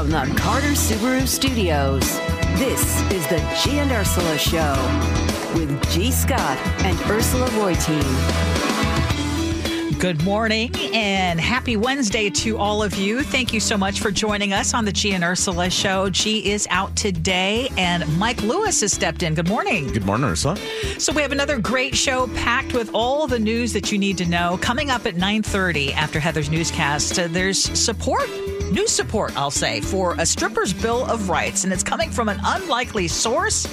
From the Carter Subaru Studios, this is the G and Ursula Show with G. Scott and Ursula Reiten. Good morning and happy Wednesday to all of you. Thank you so much for joining us on the G and Ursula show. G is out today and Mike Lewis has stepped in. Good morning. Good morning, Ursula. So we have another great show packed with all the news that you need to know. Coming up at 9:30 after Heather's newscast, uh, there's support news support, I'll say, for a stripper's bill of rights and it's coming from an unlikely source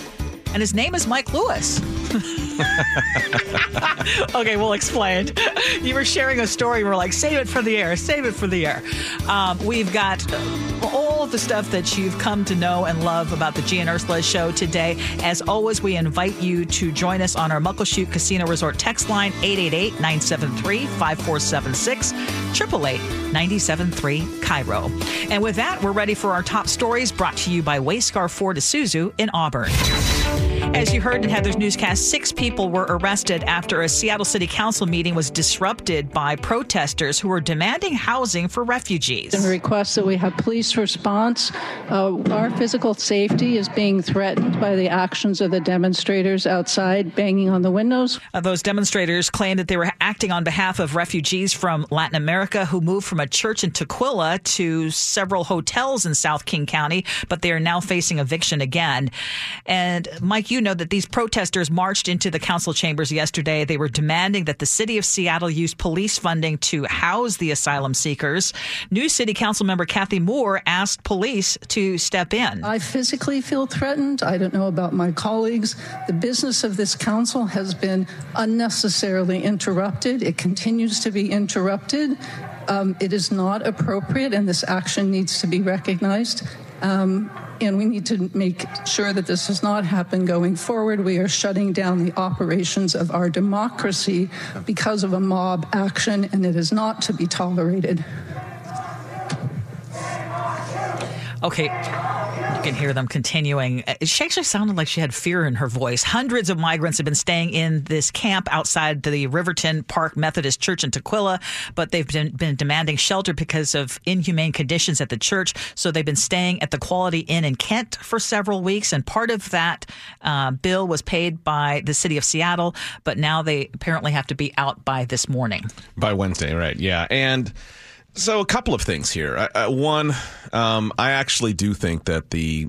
and his name is Mike Lewis. okay, we'll explain. You were sharing a story. We're like, save it for the air, save it for the air. Um, we've got all of the stuff that you've come to know and love about the G and Ursula show today. As always, we invite you to join us on our Muckleshoot Casino Resort text line 888 973 5476 888 973 KIRO. And with that, we're ready for our top stories brought to you by Wayscar Ford Isuzu in Auburn. As you heard in Heather's newscast, six people were arrested after a Seattle City Council meeting was disrupted by protesters who were demanding housing for refugees. And request that we have police response. Uh, our physical safety is being threatened by the actions of the demonstrators outside banging on the windows. Uh, those demonstrators claimed that they were acting on behalf of refugees from Latin America who moved from a church in Tukwila to several hotels in South King County, but they are now facing eviction again. And Mike, you know that these protesters marched into the council chambers yesterday. They were demanding that the city of Seattle use police funding to house the asylum seekers. New city council member Cathy Moore asked police to step in. I physically feel threatened. I don't know about my colleagues. The business of this council has been unnecessarily interrupted. It continues to be interrupted. Um, it is not appropriate, and this action needs to be recognized. Um, and we need to make sure that this does not happen going forward. We are shutting down the operations of our democracy because of a mob action, and it is not to be tolerated. Okay, can hear them continuing. Uh, she actually sounded like she had fear in her voice. Hundreds of migrants have been staying in this camp outside the Riverton Park Methodist Church in Tukwila, but they've been, been demanding shelter because of inhumane conditions at the church. So they've been staying at the Quality Inn in Kent for several weeks, and part of that uh, bill was paid by the city of Seattle, but now they apparently have to be out by this morning. By Wednesday, right? Yeah, and. So a couple of things here. Uh, one, um, I actually do think that the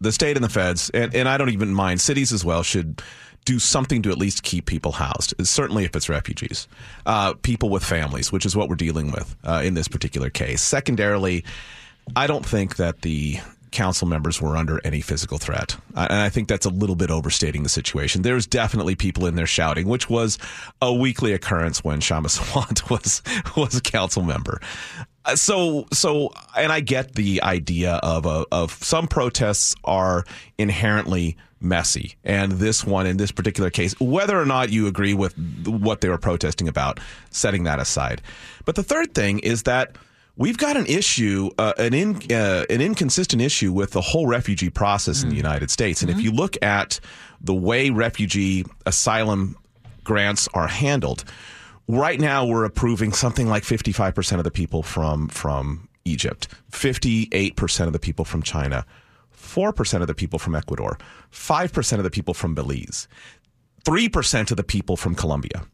the state and the feds, and, and I don't even mind cities as well, should do something to at least keep people housed. Certainly, if it's refugees, uh, people with families, which is what we're dealing with uh, in this particular case. Secondarily, I don't think that the council members were under any physical threat. And I think that's a little bit overstating the situation. There's definitely people in there shouting, which was a weekly occurrence when Kshama Sawant was was a council member. Uh, so so and I get the idea of a, of some protests are inherently messy and this one in this particular case whether or not you agree with what they were protesting about setting that aside. But the third thing is that we've got an issue, uh, an in, uh, an inconsistent issue with the whole refugee process mm. in the mm. United States. And mm-hmm. if you look at the way refugee asylum grants are handled, right now we're approving something like 55% of the people from from Egypt, 58% of the people from China, 4% of the people from Ecuador, 5% of the people from Belize, 3% of the people from Colombia.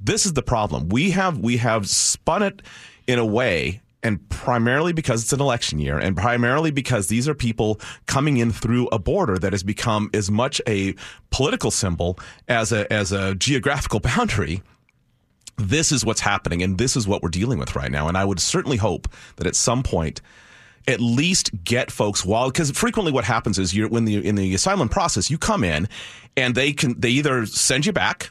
This is the problem. We have we have spun it in a way and primarily because it's an election year, and primarily because these are people coming in through a border that has become as much a political symbol as a as a geographical boundary. This is what's happening, and this is what we're dealing with right now. And I would certainly hope that at some point, at least get folks while because frequently what happens is you're when the in the asylum process you come in and they can they either send you back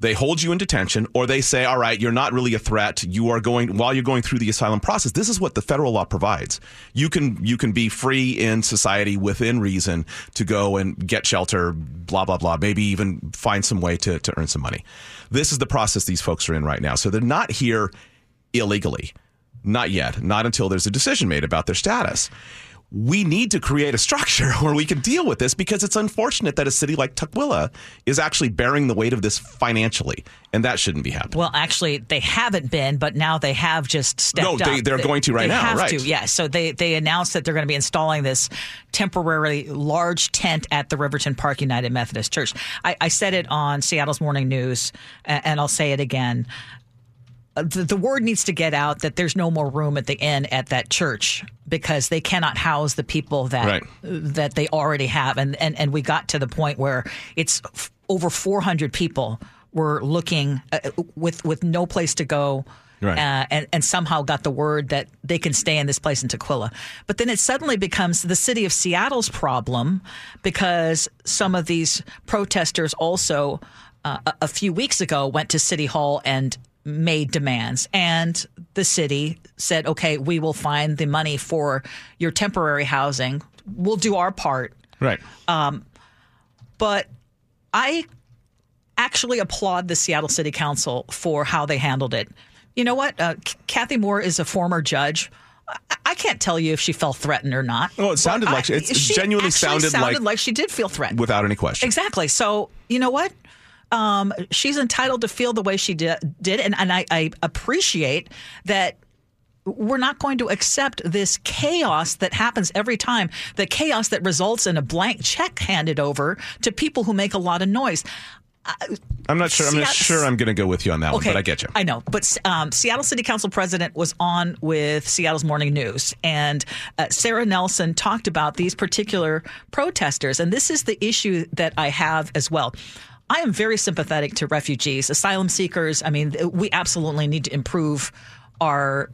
they hold you in detention or they say, all right, you're not really a threat. You are going, while you're going through the asylum process, this is what the federal law provides. You can, you can be free in society within reason to go and get shelter, blah, blah, blah, maybe even find some way to, to earn some money. This is the process these folks are in right now. So they're not here illegally. Not yet. Not until there's a decision made about their status we need to create a structure where we can deal with this because it's unfortunate that a city like Tukwila is actually bearing the weight of this financially, and that shouldn't be happening. Well, actually, they haven't been, but now they have just stepped up. no, they, up. they're going to right they now, have right? To, yeah. So they they announced that they're going to be installing this temporary large tent at the Riverton Park United Methodist Church. I, I said it on Seattle's Morning News, and I'll say it again the, the, word needs to get out that there's no more room at the inn at that church because they cannot house the people that right. that they already have and, and and we got to the point where it's f- over 400 people were looking uh, with with no place to go Right. Uh, and, and somehow got the word that they can stay in this place in Tukwila. But then it suddenly becomes the city of Seattle's problem because some of these protesters also, uh, a, a few weeks ago, went to City Hall and made demands and the city said okay we will find the money for your temporary housing we'll do our part right um, but i actually applaud the seattle city council for how they handled it you know what uh, Cathy Moore is a former judge I can't tell you if she felt threatened or not. Oh, it sounded like she, it genuinely sounded, sounded, like, like she did feel threatened, without any question. Exactly. So you know what? Um, she's entitled to feel the way she did, did and, and I, I appreciate that we're not going to accept this chaos that happens every time, the chaos that results in a blank check handed over to people who make a lot of noise. I'm not sure. I'm not sure. I'm going to go with you on that okay, one, but I get you. I know, but um, Seattle City Council President was on with Seattle's Morning News, and uh, Sarah Nelson talked about these particular protesters, and this is the issue that I have as well. I am very sympathetic to refugees, asylum seekers. I mean, we absolutely need to improve our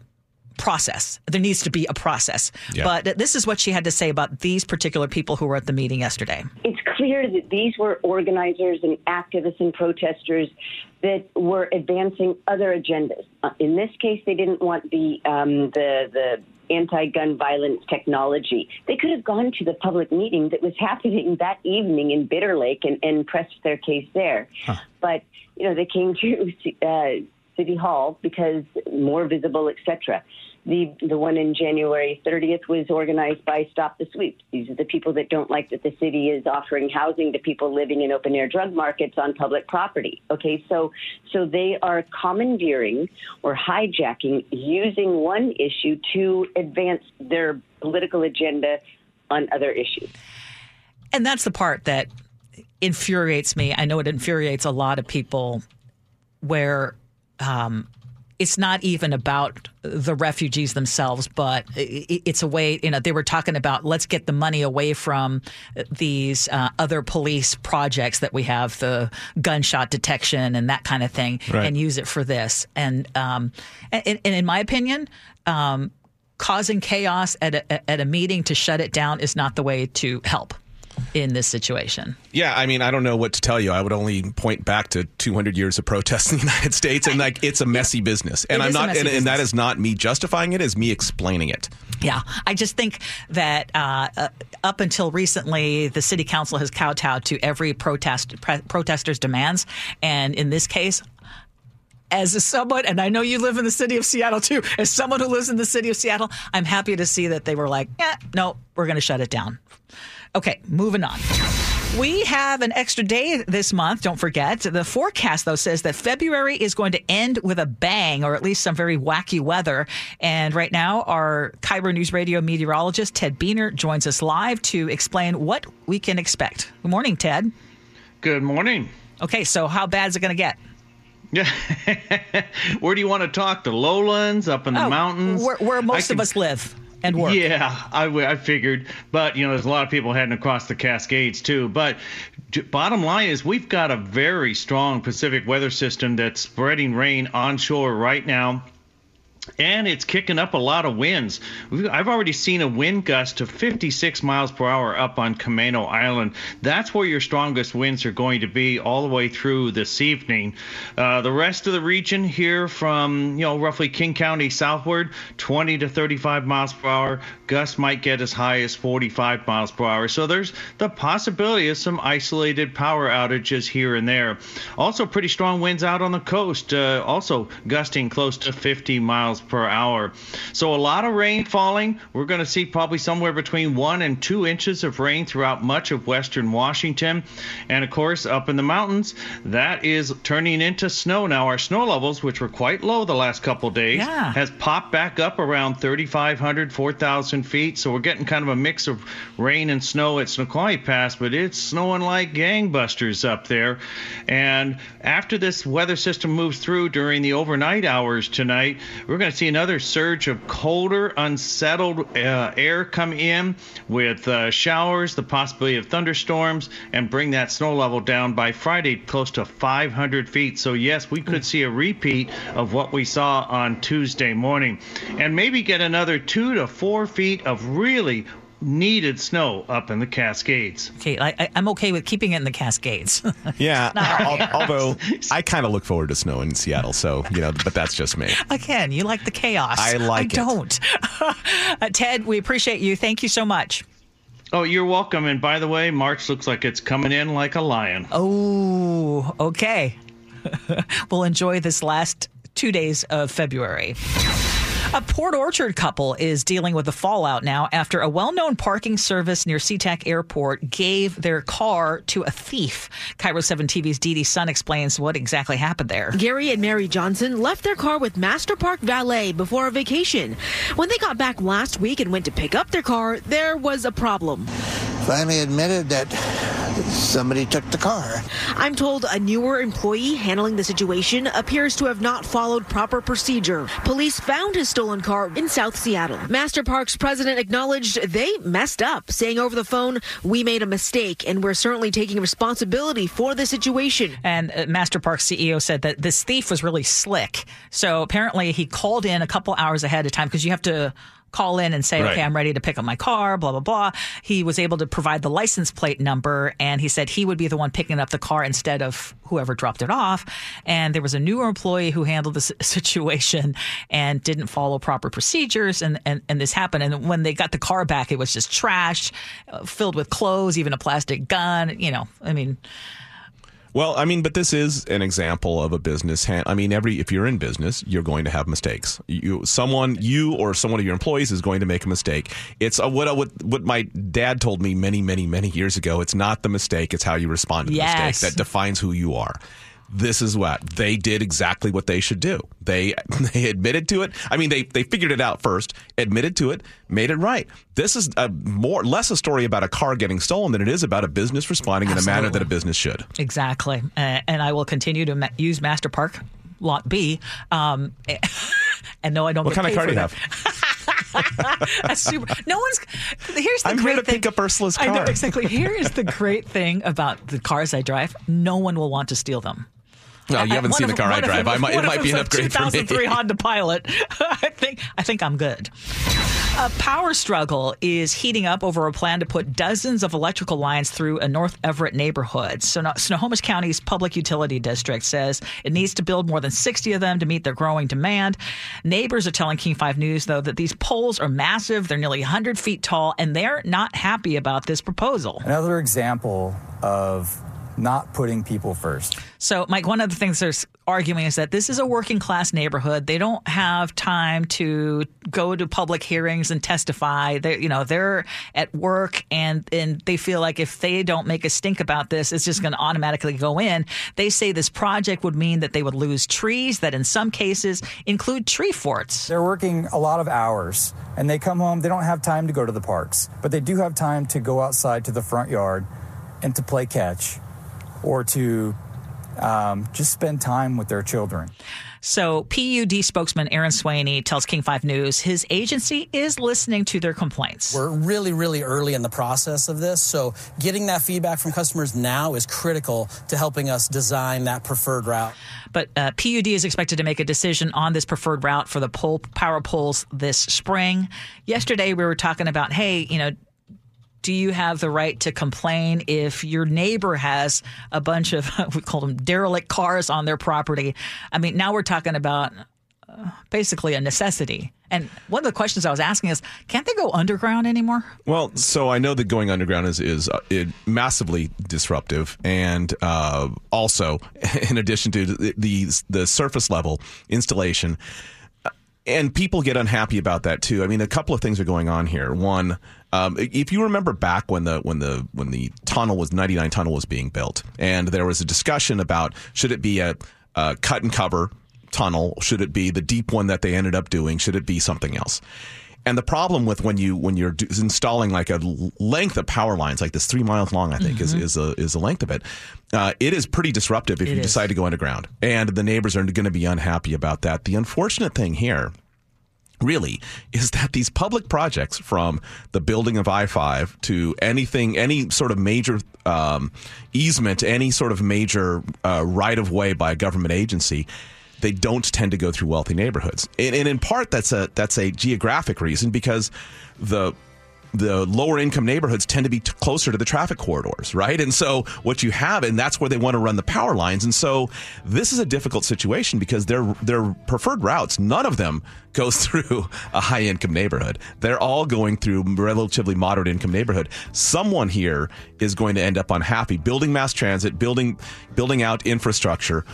process. There needs to be a process. Yeah. But this is what she had to say about these particular people who were at the meeting yesterday. It's clear that these were organizers and activists and protesters that were advancing other agendas. Uh, in this case, they didn't want the um, the the anti-gun violence technology. They could have gone to the public meeting that was happening that evening in Bitter Lake and, and pressed their case there. Huh. But you know, they came to uh, City Hall because more visible, etc. The the one in January 30th was organized by Stop the Sweeps. These are the people that don't like that the city is offering housing to people living in open air drug markets on public property. Okay, so so they are commandeering or hijacking using one issue to advance their political agenda on other issues. And that's the part that infuriates me. I know it infuriates a lot of people where um, it's not even about the refugees themselves, but it's a way, you know, they were talking about let's get the money away from these uh, other police projects that we have, the gunshot detection and that kind of thing, right. and use it for this. And, um, and, and in my opinion, um, causing chaos at a, at a meeting to shut it down is not the way to help in this situation. Yeah, I mean, I don't know what to tell you. I would only point back to 200 years of protests in the United States, and like it's a messy business. And it I'm not, and, and, that is not me justifying it; is me explaining it. Yeah, I just think that uh, uh, up until recently, the city council has kowtowed to every protest pre- protester's demands, and in this case, as someone, and I know you live in the city of Seattle too, as someone who lives in the city of Seattle, I'm happy to see that they were like, yeah, no, we're going to shut it down. Okay, moving on. We have an extra day this month, don't forget. The forecast, though, says that February is going to end with a bang, or at least some very wacky weather. And right now, our KIRO News Radio meteorologist, Ted Buehner, joins us live to explain what we can expect. Good morning, Ted. Good morning. Okay, so how bad is it going to get? Yeah. where do you want to talk? The lowlands, up in the oh, mountains? Where, where most can... of us live and work. Yeah, I, I figured. But, you know, there's a lot of people heading across the Cascades, too. But bottom line is we've got a very strong Pacific weather system that's spreading rain onshore right now and it's kicking up a lot of winds. I've already seen a wind gust of 56 miles per hour up on Camano Island. That's where your strongest winds are going to be all the way through this evening. Uh, the rest of the region here from, you know, roughly King County southward, 20 to 35 miles per hour. Gusts might get as high as 45 miles per hour. So there's the possibility of some isolated power outages here and there. Also, pretty strong winds out on the coast, uh, also gusting close to 50 miles miles per hour. So a lot of rain falling. We're going to see probably somewhere between one and two inches of rain throughout much of western Washington. And of course, up in the mountains, that is turning into snow now. Our snow levels, which were quite low the last couple days, Yeah. has popped back up around 3,500, 4,000 feet. So we're getting kind of a mix of rain and snow at Snoqualmie Pass, but it's snowing like gangbusters up there. And after this weather system moves through during the overnight hours tonight, we're going to see another surge of colder, unsettled uh, air come in with uh, showers, the possibility of thunderstorms, and bring that snow level down by Friday close to 500 feet. So, yes, we could see a repeat of what we saw on Tuesday morning and maybe get another two to four feet of really needed snow up in the Cascades. Okay, I, I, I'm okay with keeping it in the Cascades. Yeah, al- although I kind of look forward to snow in Seattle, so you know, but that's just me. Again, you like the chaos. I like I it. don't. uh, Ted, we appreciate you. Thank you so much. Oh, you're welcome. And by the way, March looks like it's coming in like a lion. Oh, okay. we'll enjoy this last two days of February. A Port Orchard couple is dealing with the fallout now after a well known parking service near SeaTac Airport gave their car to a thief. KIRO 7 TV's Dee Dee Sun explains what exactly happened there. Gary and Mary Johnson left their car with MasterPark Valet before a vacation. When they got back last week and went to pick up their car, there was a problem. finally admitted that somebody took the car. I'm told a newer employee handling the situation appears to have not followed proper procedure. Police found his stolen car in South Seattle. MasterPark's president acknowledged they messed up, saying over the phone, We made a mistake and we're certainly taking responsibility for the situation. And uh, MasterPark's CEO said that this thief was really slick. So apparently he called in a couple hours ahead of time because you have to call in and say, Right. okay, I'm ready to pick up my car, blah, blah, blah. He was able to provide the license plate number and he said he would be the one picking up the car instead of whoever dropped it off. And there was a newer employee who handled the situation and didn't follow proper procedures. And, and, and this happened. And when they got the car back, it was just trash, uh, filled with clothes, even a plastic gun. You know, I mean, Well, I mean, but this is an example of a business. Hand, I mean, every if you're in business, you're going to have mistakes. You, someone, you or someone of your employees is going to make a mistake. It's a, what what what my dad told me many, many, many years ago. It's not the mistake; it's how you respond to the Yes. mistake that defines who you are. This is what they did exactly what they should do. They they admitted to it. I mean, they they figured it out first, admitted to it, made it right. This is a more less a story about a car getting stolen than it is about a business responding in a manner that a business should. Exactly. Uh, and I will continue to ma- use MasterPark Lot B. Um, and no, I don't What kind of car do you have? That's super. No one's. Here's the I'm great here to thing. pick up Ursula's I know car. exactly. Here is the great thing about the cars I drive. No one will want to steal them. No, you haven't One seen the of- car I one of drive. I might, it might be an them's a upgrade for me. 2003 Honda Pilot. I think I think I'm good. A power struggle is heating up over a plan to put dozens of electrical lines through a North Everett neighborhood. So now, Snohomish County's Public Utility District says it needs to build more than 60 of them to meet their growing demand. Neighbors are telling King 5 News, though, that these poles are massive. They're nearly 100 feet tall, and they're not happy about this proposal. Another example of not putting people first. So, Mike, one of the things they're arguing is that this is a working class neighborhood. They don't have time to go to public hearings and testify. They, you know, they're at work and and they feel like if they don't make a stink about this, it's just going to automatically go in. They say this project would mean that they would lose trees that in some cases include tree forts. They're working a lot of hours and they come home, they don't have time to go to the parks, but they do have time to go outside to the front yard and to play catch or to um, just spend time with their children. So, PUD spokesman Aaron Swaney tells King 5 News his agency is listening to their complaints. We're really, really early in the process of this. So getting that feedback from customers now is critical to helping us design that preferred route. But uh, PUD is expected to make a decision on this preferred route for the pole power poles this spring. Yesterday, we were talking about, hey, you know, do you have the right to complain if your neighbor has a bunch of we call them derelict cars on their property? I mean, now we're talking about uh, basically a necessity. And one of the questions I was asking is, can't they go underground anymore? Well, so I know that going underground is is uh, massively disruptive, and uh, also in addition to the the surface level installation. And people get unhappy about that too. I mean, a couple of things are going on here. One, um, if you remember back when the when the when the tunnel was 99 tunnel was being built, and there was a discussion about should it be a, a cut and cover tunnel, should it be the deep one that they ended up doing, should it be something else? And the problem with when you when you're d- installing like a length of power lines like this three miles long, I think is is a is the length of it. Uh, it is pretty disruptive if It you is. decide to go underground, and the neighbors are going to be unhappy about that. The unfortunate thing here really is that these public projects from the building of I-5 to anything, any sort of major um, easement, any sort of major uh, right of way by a government agency, they don't tend to go through wealthy neighborhoods. And, and in part, that's a that's a geographic reason because the the lower income neighborhoods tend to be t- closer to the traffic corridors, right? And so what you have, and that's where they want to run the power lines. And so this is a difficult situation because their their preferred routes, none of them goes through a high income neighborhood. They're all going through relatively moderate income neighborhood. Someone here is going to end up unhappy. Building mass transit, building building out infrastructure.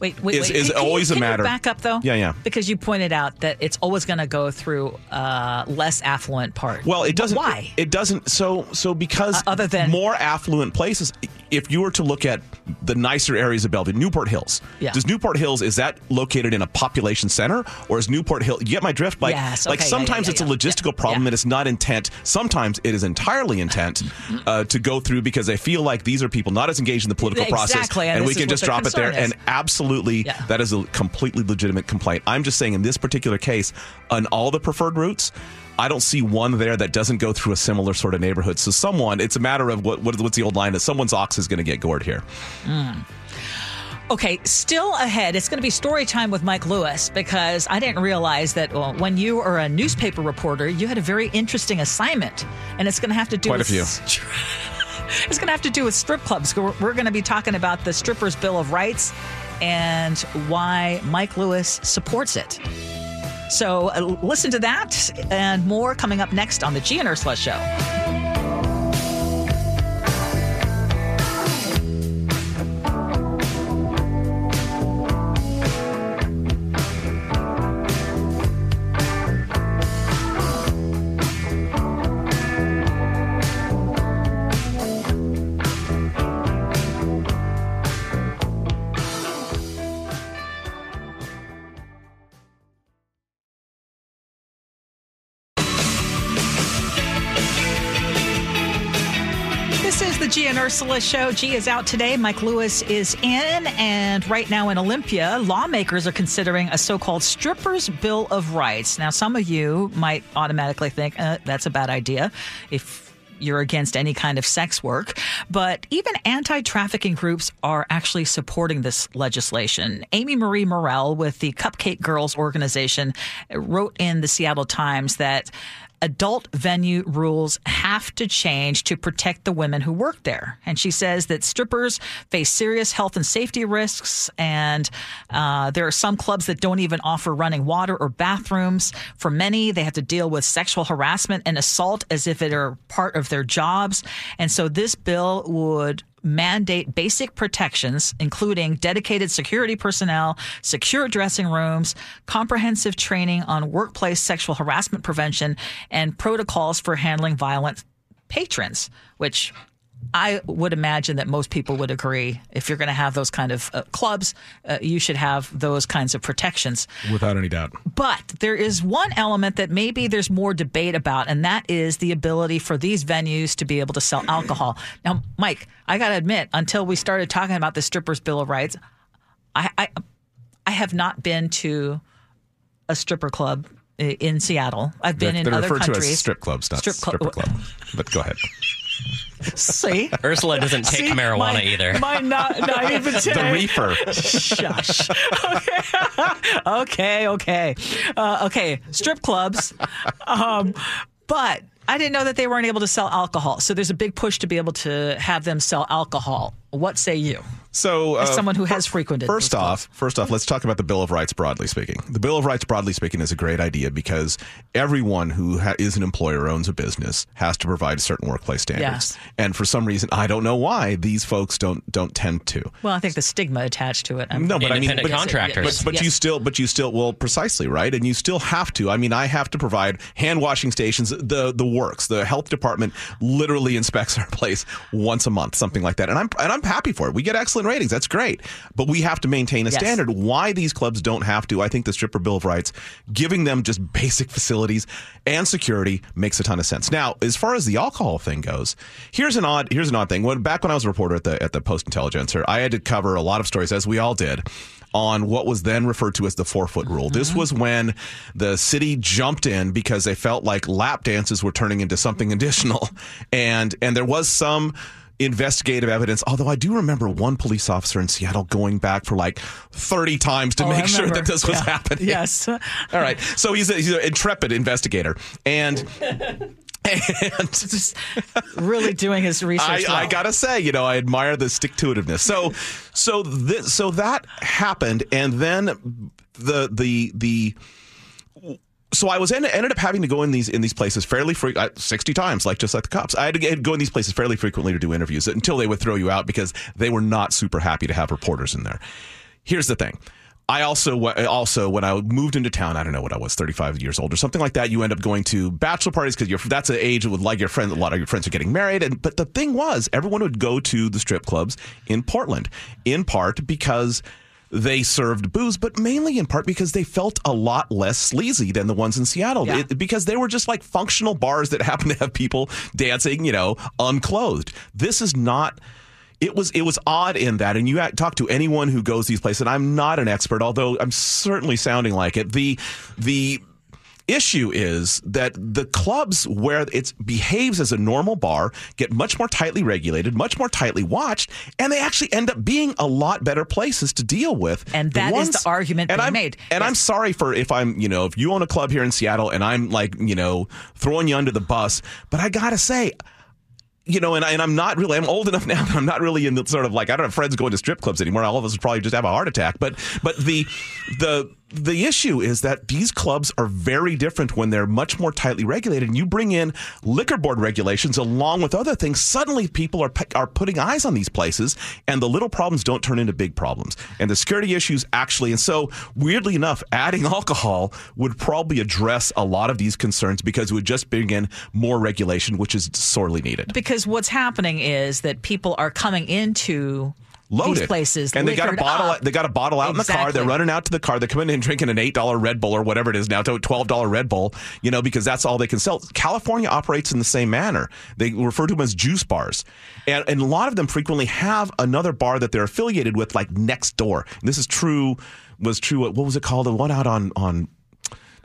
Wait, wait, is, wait. is Can- can you- always can a you matter. back up though. Yeah, yeah. Because you pointed out that it's always going to go through uh, less affluent part. Well, it doesn't. Why? It, doesn't. So, so because Uh, other than- more affluent places, if you were to look at the nicer areas of Bellevue, Newport Hills. Yeah. Does Newport Hills is that located in a population center, or is Newport Hill? You get my drift. Like, Yes, like okay, yeah, sometimes yeah, it's yeah, a logistical problem yeah. and it's not intent. Sometimes it is entirely intent uh, to go through because they feel like these are people not as engaged in the political process, and and we can just drop it there. And absolutely, Yeah. that is a completely legitimate complaint. I'm just saying in this particular case, on all the preferred routes. I don't see one there that doesn't go through a similar sort of neighborhood. So someone, it's a matter of what, what what's the old line that someone's ox is going to get gored here. Hmm. Okay, still ahead. It's going to be story time with Mike Lewis because I didn't realize that well, when you are a newspaper reporter, you had a very interesting assignment, and it's going to have to do Quite a with few. It's going to have to do with strip clubs. We're, we're going to be talking about the Strippers' Bill of Rights and why Mike Lewis supports it. So uh, listen to that and more coming up next on the G and Ursula Show. Ursula show. G is out today. Mike Lewis is in. And right now in Olympia, lawmakers are considering a so called strippers' bill of rights. Now, some of you might automatically think uh, that's a bad idea if you're against any kind of sex work. But even anti trafficking groups are actually supporting this legislation. Amy Marie Morrell with the Cupcake Girls organization wrote in the Seattle Times that adult venue rules have to change to protect the women who work there. And she says that strippers face serious health and safety risks, and uh, there are some clubs that don't even offer running water or bathrooms. For many, they have to deal with sexual harassment and assault as if it are part of their jobs. And so this bill would mandate basic protections, including dedicated security personnel, secure dressing rooms, comprehensive training on workplace sexual harassment prevention, and protocols for handling violent patrons, which I would imagine that most people would agree. If you're going to have those kind of uh, clubs, uh, you should have those kinds of protections. Without any doubt. But there is one element that maybe there's more debate about, and that is the ability for these venues to be able to sell alcohol. Now, Mike, I got to admit, until we started talking about the strippers' bill of rights, I, I, I have not been to a stripper club in Seattle. I've been They're, in they're other referred to countries. as strip clubs, not Strip club- stripper club. But go ahead. See, Ursula doesn't take See, marijuana my, either. My na- naivete. The reefer. Shush. Okay, okay, okay, uh, okay. Strip clubs, um, but I didn't know that they weren't able to sell alcohol. So there's a big push to be able to have them sell alcohol. What say you? So, As uh, someone who has frequented First those off, first off, let's talk about the Bill of Rights broadly speaking. The Bill of Rights broadly speaking is a great idea because everyone who ha- is an employer owns a business has to provide certain workplace standards. Yes. And for some reason, I don't know why these folks don't don't tend to. Well, I think the stigma attached to it. I'm- No, but I mean, Independent but, contractors. But, but Yes. you still, but you still, well, precisely right, and you still have to. I mean, I have to provide hand washing stations. The the works. The health department literally inspects our place once a month, something like that, and I'm and I'm happy for it. We get excellent ratings. That's great, but we have to maintain a Yes. standard. Why these clubs don't have to? I think the stripper bill of rights, giving them just basic facilities and security makes a ton of sense. Now, as far as the alcohol thing goes, here's an odd here's an odd thing. When back when I was a reporter at the at the Post Intelligencer, I had to cover a lot of stories, as we all did, on what was then referred to as the four foot rule. This mm-hmm. was when the city jumped in because they felt like lap dances were turning into something additional, and and there was some investigative evidence. Although I do remember one police officer in Seattle going back for like 30 times to Oh, make sure that this was Yeah. happening. Yes. All right. So he's, a, he's an intrepid investigator. And. And Just really doing his research. I well. gotta say, you know, I admire the stick to itiveness. So, so this, so that happened, and then the the the. So I was en- ended up having to go in these in these places fairly frequently, uh, sixty times, like just like the cops. I had to get, go in these places fairly frequently to do interviews until they would throw you out because they were not super happy to have reporters in there. Here's the thing. I also uh, also when I moved into town, I don't know what I was, 35 years old or something like that. You end up going to bachelor parties because that's an age with like your friends. A lot of your friends are getting married, and but the thing was, everyone would go to the strip clubs in Portland, in part because they served booze, but mainly in part because they felt a lot less sleazy than the ones in Seattle. Yeah. It- because they were just like functional bars that happen to have people dancing, you know, unclothed. This is not. It was it was odd in that, and you talk to anyone who goes these places. And I'm not an expert, although I'm certainly sounding like it. The the issue is that the clubs where it behaves as a normal bar get much more tightly regulated, much more tightly watched, and they actually end up being a lot better places to deal with. And that is the argument being I'm, made. And I'm sorry for if I'm, you know, if you own a club here in Seattle and I'm like, you know, throwing you under the bus, but I gotta say, you know, and, I, and I'm not really, I'm old enough now that I'm not really in the sort of like, I don't have friends going to strip clubs anymore. All of us would probably just have a heart attack. But, but the, the, the issue is that these clubs are very different when they're much more tightly regulated. And you bring in liquor board regulations along with other things. Suddenly, people are are putting eyes on these places, and the little problems don't turn into big problems. And the security issues actually, and so weirdly enough, adding alcohol would probably address a lot of these concerns because it would just bring in more regulation, which is sorely needed. because what's happening is that people are coming into loaded. These places and they got a bottle up. they got a bottle out in the car. They're running out to the car. They're coming in and drinking an eight dollar red bull or whatever it is now. To a twelve dollar red bull you know because that's all they can sell. California operates in the same manner. They refer to them as juice bars. And, and a lot of them frequently have another bar that they're affiliated with like next door. And this is true was true what was it called? The one out on on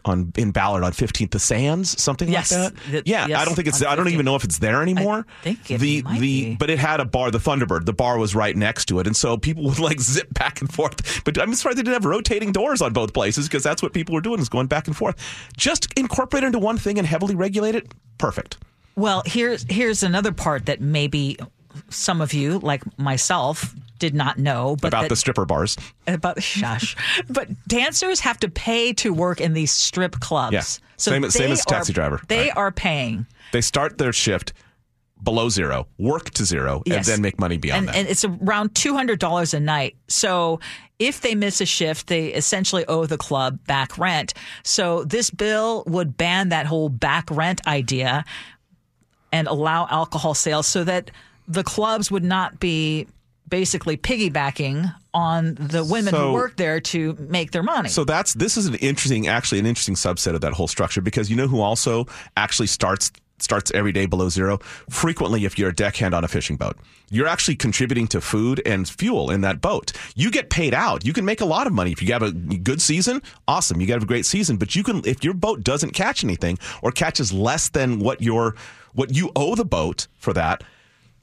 on in Ballard on 15th, the Sands, something Yes. like The- that. Yeah, yes, I don't think it's. I don't even know if it's there anymore. think it the might the be. but it had a bar, the Thunderbird. The bar was right next to it, and so people would like zip back and forth. But I'm surprised they didn't have rotating doors on both places because that's what people were doing is going back and forth. Just incorporate it into one thing and heavily regulate it. Perfect. Well, here's here's another part that maybe some of you, like myself, did not know, but about that- the stripper bars. about shush. but dancers have to pay to work in these strip clubs. Yeah. Same- same as taxi are- driver. They Right. are paying. They start their shift below zero, work to zero, Yes. and then make money beyond and, that. and it's around two hundred dollars a night. So if they miss a shift, they essentially owe the club back rent. So this bill would ban that whole back rent idea and allow alcohol sales so that the clubs would not be basically piggybacking on the women So- who work there to make their money. So that's this is an interesting, actually an interesting subset of that whole structure because you know who also actually starts starts every day below zero. Frequently, if you're a deckhand on a fishing boat, you're actually contributing to food and fuel in that boat. You get paid out. You can make a lot of money if you have a good season. Awesome, you got a great season. But you can if your boat doesn't catch anything or catches less than what your what you owe the boat for that.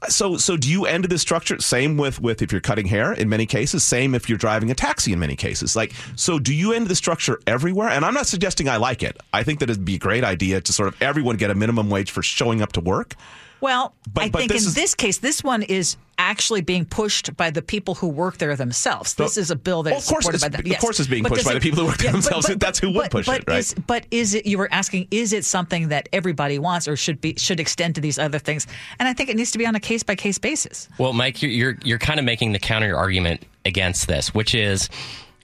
So, so do you end this structure? Same with with if you're cutting hair in many cases. Same if you're driving a taxi in many cases. Like, so do you end the structure everywhere? And I'm not suggesting I like it. I think that it'd be a great idea to sort of everyone get a minimum wage for showing up to work. Well, But- I but think in is- this case, this one is actually being pushed by the people who work there themselves. This is a bill that's well, of course supported it's, by them. Of course, it's being But pushed by it- the people who work Yeah, themselves. but- That's who would push but it, right? Is, but is it? You were asking, is it something that everybody wants, or should be should extend to these other things? And I think it needs to be on a case by case basis. Well, Mike, you're, you're you're kind of making the counter argument against this, which is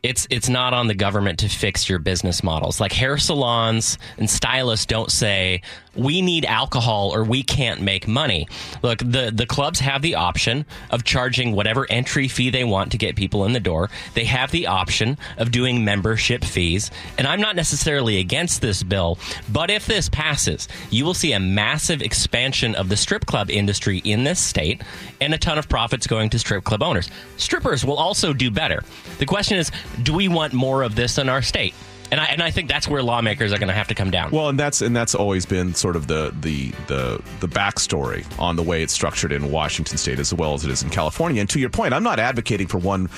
it's it's not on the government to fix your business models. Like hair salons and stylists don't say we need alcohol or we can't make money. Look, the the clubs have the option of charging whatever entry fee they want to get people in the door. They have the option of doing membership fees, and I'm not necessarily against this bill, but if this passes, you will see a massive expansion of the strip club industry in this state and a ton of profits going to strip club owners. Strippers will also do better. The question is, do we want more of this in our state? And I, and I think that's where lawmakers are going to have to come down. Well, and that's and that's always been sort of the the the the backstory on the way it's structured in Washington State as well as it is in California. And to your point, I'm not advocating for one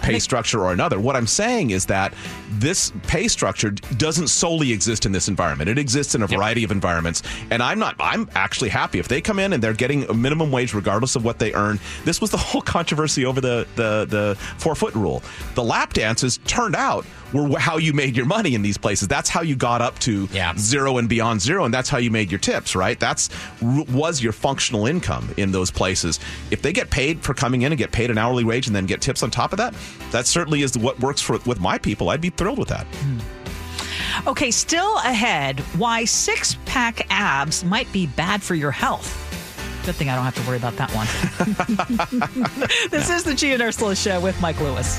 pay structure or another. What I'm saying is that this pay structure doesn't solely exist in this environment. It exists in a variety of environments. And I'm not I'm actually happy if they come in and they're getting a minimum wage regardless of what they earn. This was the whole controversy over the the the 4-foot rule. The lap dances turned out were how you made your money in these places. That's how you got up to zero and beyond zero, and that's how you made your tips, right? That's was your functional income in those places. If they get paid for coming in and get paid an hourly wage and then get tips on top of that, that certainly is what works for with my people. I'd be thrilled with that. Hmm. Okay, still ahead, why six pack abs might be bad for your health. Good thing I don't have to worry about that one. this is the G and Ursula show with Mike Lewis.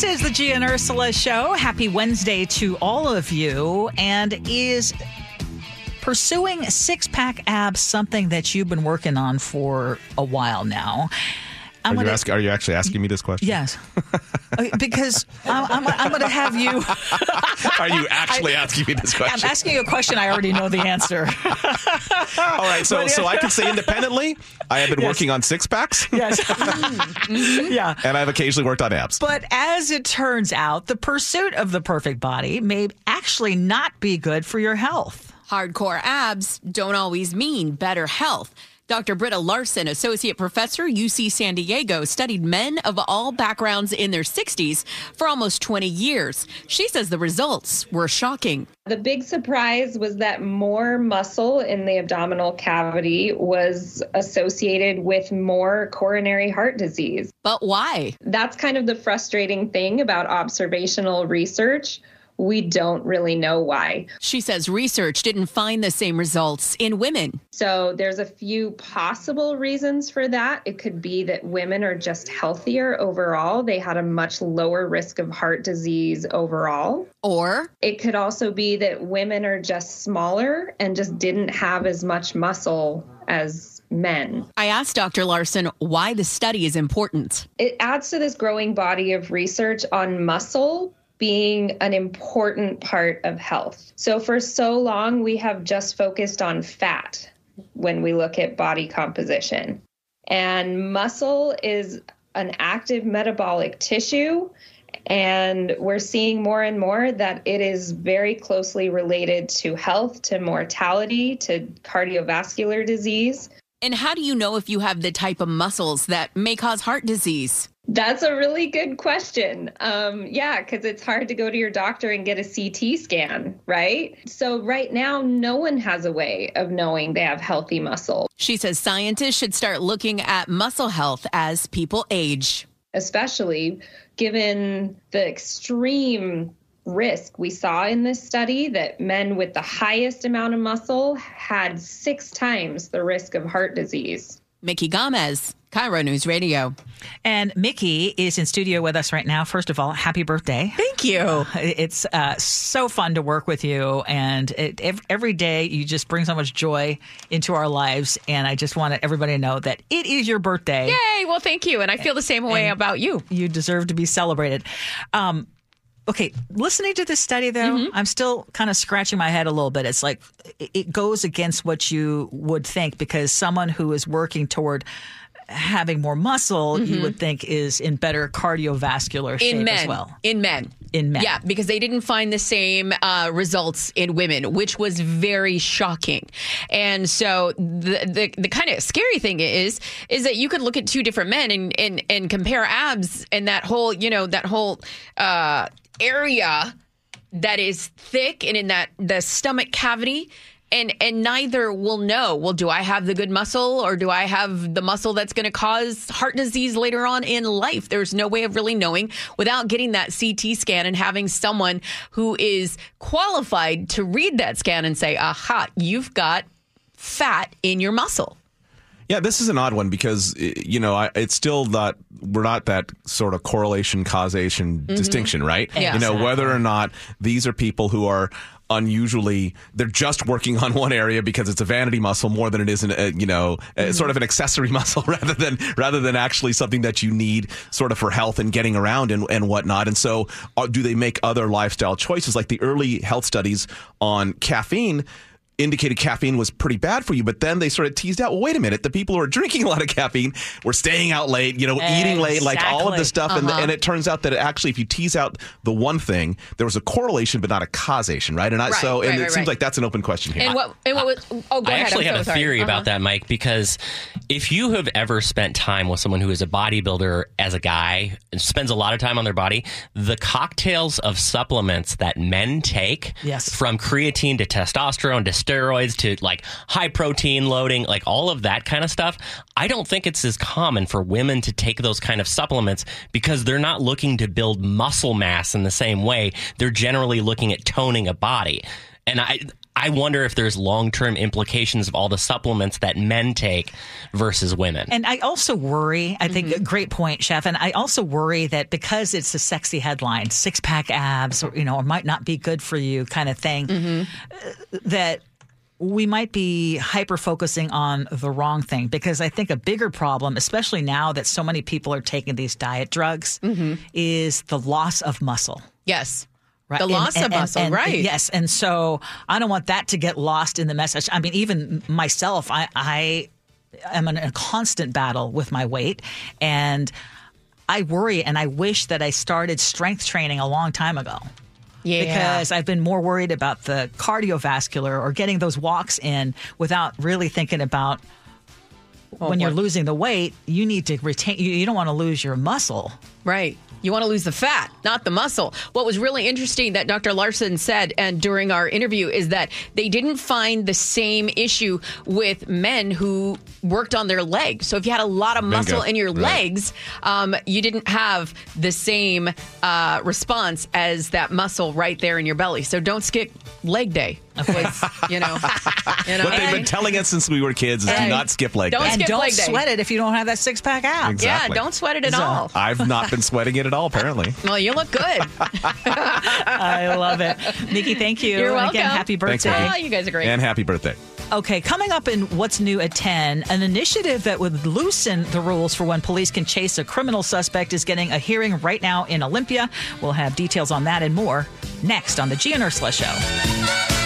This is the Gia and Ursula show. Happy Wednesday to all of you. And is pursuing six pack abs something that you've been working on for a while now? I'm Are you, gonna- ask, are you actually asking me this question? Yes. Okay, because I'm, I'm, I'm going to have you. Are you actually asking me this question? I'm asking you a question I already know the answer. All right, so so I can say independently, I have been Yes. working on six packs, yes. Mm-hmm. Yeah. and I've occasionally worked on abs. But as it turns out, the pursuit of the perfect body may actually not be good for your health. Hardcore abs don't always mean better health. Dr. Britta Larsen, associate professor, UC San Diego, studied men of all backgrounds in their 60s for almost 20 years. She says the results were shocking. The big surprise was that more muscle in the abdominal cavity was associated with more coronary heart disease. But why? That's kind of the frustrating thing about observational research. We don't really know why. She says research didn't find the same results in women. So there's a few possible reasons for that. It could be that women are just healthier overall. They had a much lower risk of heart disease overall. Or it could also be that women are just smaller and just didn't have as much muscle as men. I asked Dr. Larsen why the study is important. It adds to this growing body of research on muscle being an important part of health. So, for so long, we have just focused on fat when we look at body composition. And muscle is an active metabolic tissue. And we're seeing more and more that it is very closely related to health, to mortality, to cardiovascular disease. And how do you know if you have the type of muscles that may cause heart disease? That's a really good question. Um, yeah, because it's hard to go to your doctor and get a CT scan, right? So, right now, no one has a way of knowing they have healthy muscle. She says scientists should start looking at muscle health as people age. Especially given the extreme risk we saw in this study that men with the highest amount of muscle had six times the risk of heart disease. Micki Gamez, KIRO News Radio. And Mickey is in studio with us right now. First of all, happy birthday. Thank you. It's uh, so fun to work with you. And it, ev- every day you just bring so much joy into our lives. And I just want everybody to know that it is your birthday. Yay! Well, thank you, and I feel the same way And about you. You deserve to be celebrated. Um, okay, listening to this study though, Mm-hmm. I'm still kind of scratching my head a little bit. It's like it- it goes against what you would think because someone who is working toward having more muscle, you would think is in better cardiovascular shape Mm-hmm. in men as well. in men In men. yeah because they didn't find the same uh, results in women which was very shocking and so the the, the kind of scary thing is is that you could look at two different men and and, and compare abs and that whole you know that whole uh, area that is thick and in that the stomach cavity and and neither will know well do i have the good muscle or do i have the muscle that's going to cause heart disease later on in life there's no way of really knowing without getting that ct scan and having someone who is qualified to read that scan and say aha you've got fat in your muscle Yeah, this is an odd one because eh, you know I, it's still not we're not that sort of correlation causation mm-hmm. distinction, right? Yeah. You know whether or not these are people who are unusually they're just working on one area because it's a vanity muscle more than it is an, a, you know a, sort of an accessory muscle rather than rather than actually something that you need sort of for health and getting around and, and whatnot. And so uh, do they make other lifestyle choices? Like the early health studies on caffeine indicated caffeine was pretty bad for you, but then they sort of teased out, well, wait a minute, the people who are drinking a lot of caffeine were staying out late, you know, eating late, like all of this stuff. And, Uh-huh. and it turns out that actually, if you tease out the one thing, there was a correlation, but not a causation, right? And I, Right, so, and right, it right, seems right. like that's an open question here. and what and what was oh go I ahead actually I'm have so a sorry. theory Uh-huh. about that, Mike, because if you have ever spent time with someone who is a bodybuilder as a guy and spends a lot of time on their body, the cocktails of supplements that men take, Yes. from creatine to testosterone to steroids to like high protein loading, like all of that kind of stuff, I don't think it's as common for women to take those kind of supplements because they're not looking to build muscle mass in the same way. They're generally looking at toning a body. And I I wonder if there's long term implications of all the supplements that men take versus women. And I also worry, I think, a great point, Chef. And I also worry that because it's a sexy headline, six pack abs, or, you know, or might not be good for you kind of thing, uh, that we might be hyper focusing on the wrong thing. Because I think a bigger problem, especially now that so many people are taking these diet drugs, mm-hmm. is the loss of muscle. yes Right. the loss and- of and- muscle and- right Yes. And so I don't want that to get lost in the message. I mean, even myself, I, I am in a constant battle with my weight and I worry and I wish that I started strength training a long time ago. Yeah Because I've been more worried about the cardiovascular or getting those walks in without really thinking about oh, when you're losing the weight, you need to retain, you, you don't want to lose your muscle. Right. You want to lose the fat, not the muscle. What was really interesting that Dr. Larsen said and during our interview is that they didn't find the same issue with men who worked on their legs. So if you had a lot of muscle Bingo. in your Right. legs, um, you didn't have the same uh, response as that muscle right there in your belly. So don't skip leg day. Was, you know, you know what they've been telling us since we were kids is do not skip leg don't day. And don't leg day. sweat it if you don't have that six pack abs. Exactly. Yeah, don't sweat it at So- all. I've not been sweating it at all, apparently. Well, you look good. I love it. Micki, thank you. You're And Again, welcome. happy birthday. Micki. Oh, you guys are great. And happy birthday. Okay, coming up in What's New at 10, an initiative that would loosen the rules for when police can chase a criminal suspect is getting a hearing right now in Olympia. We'll have details on that and more next on the Gee and Ursula Show.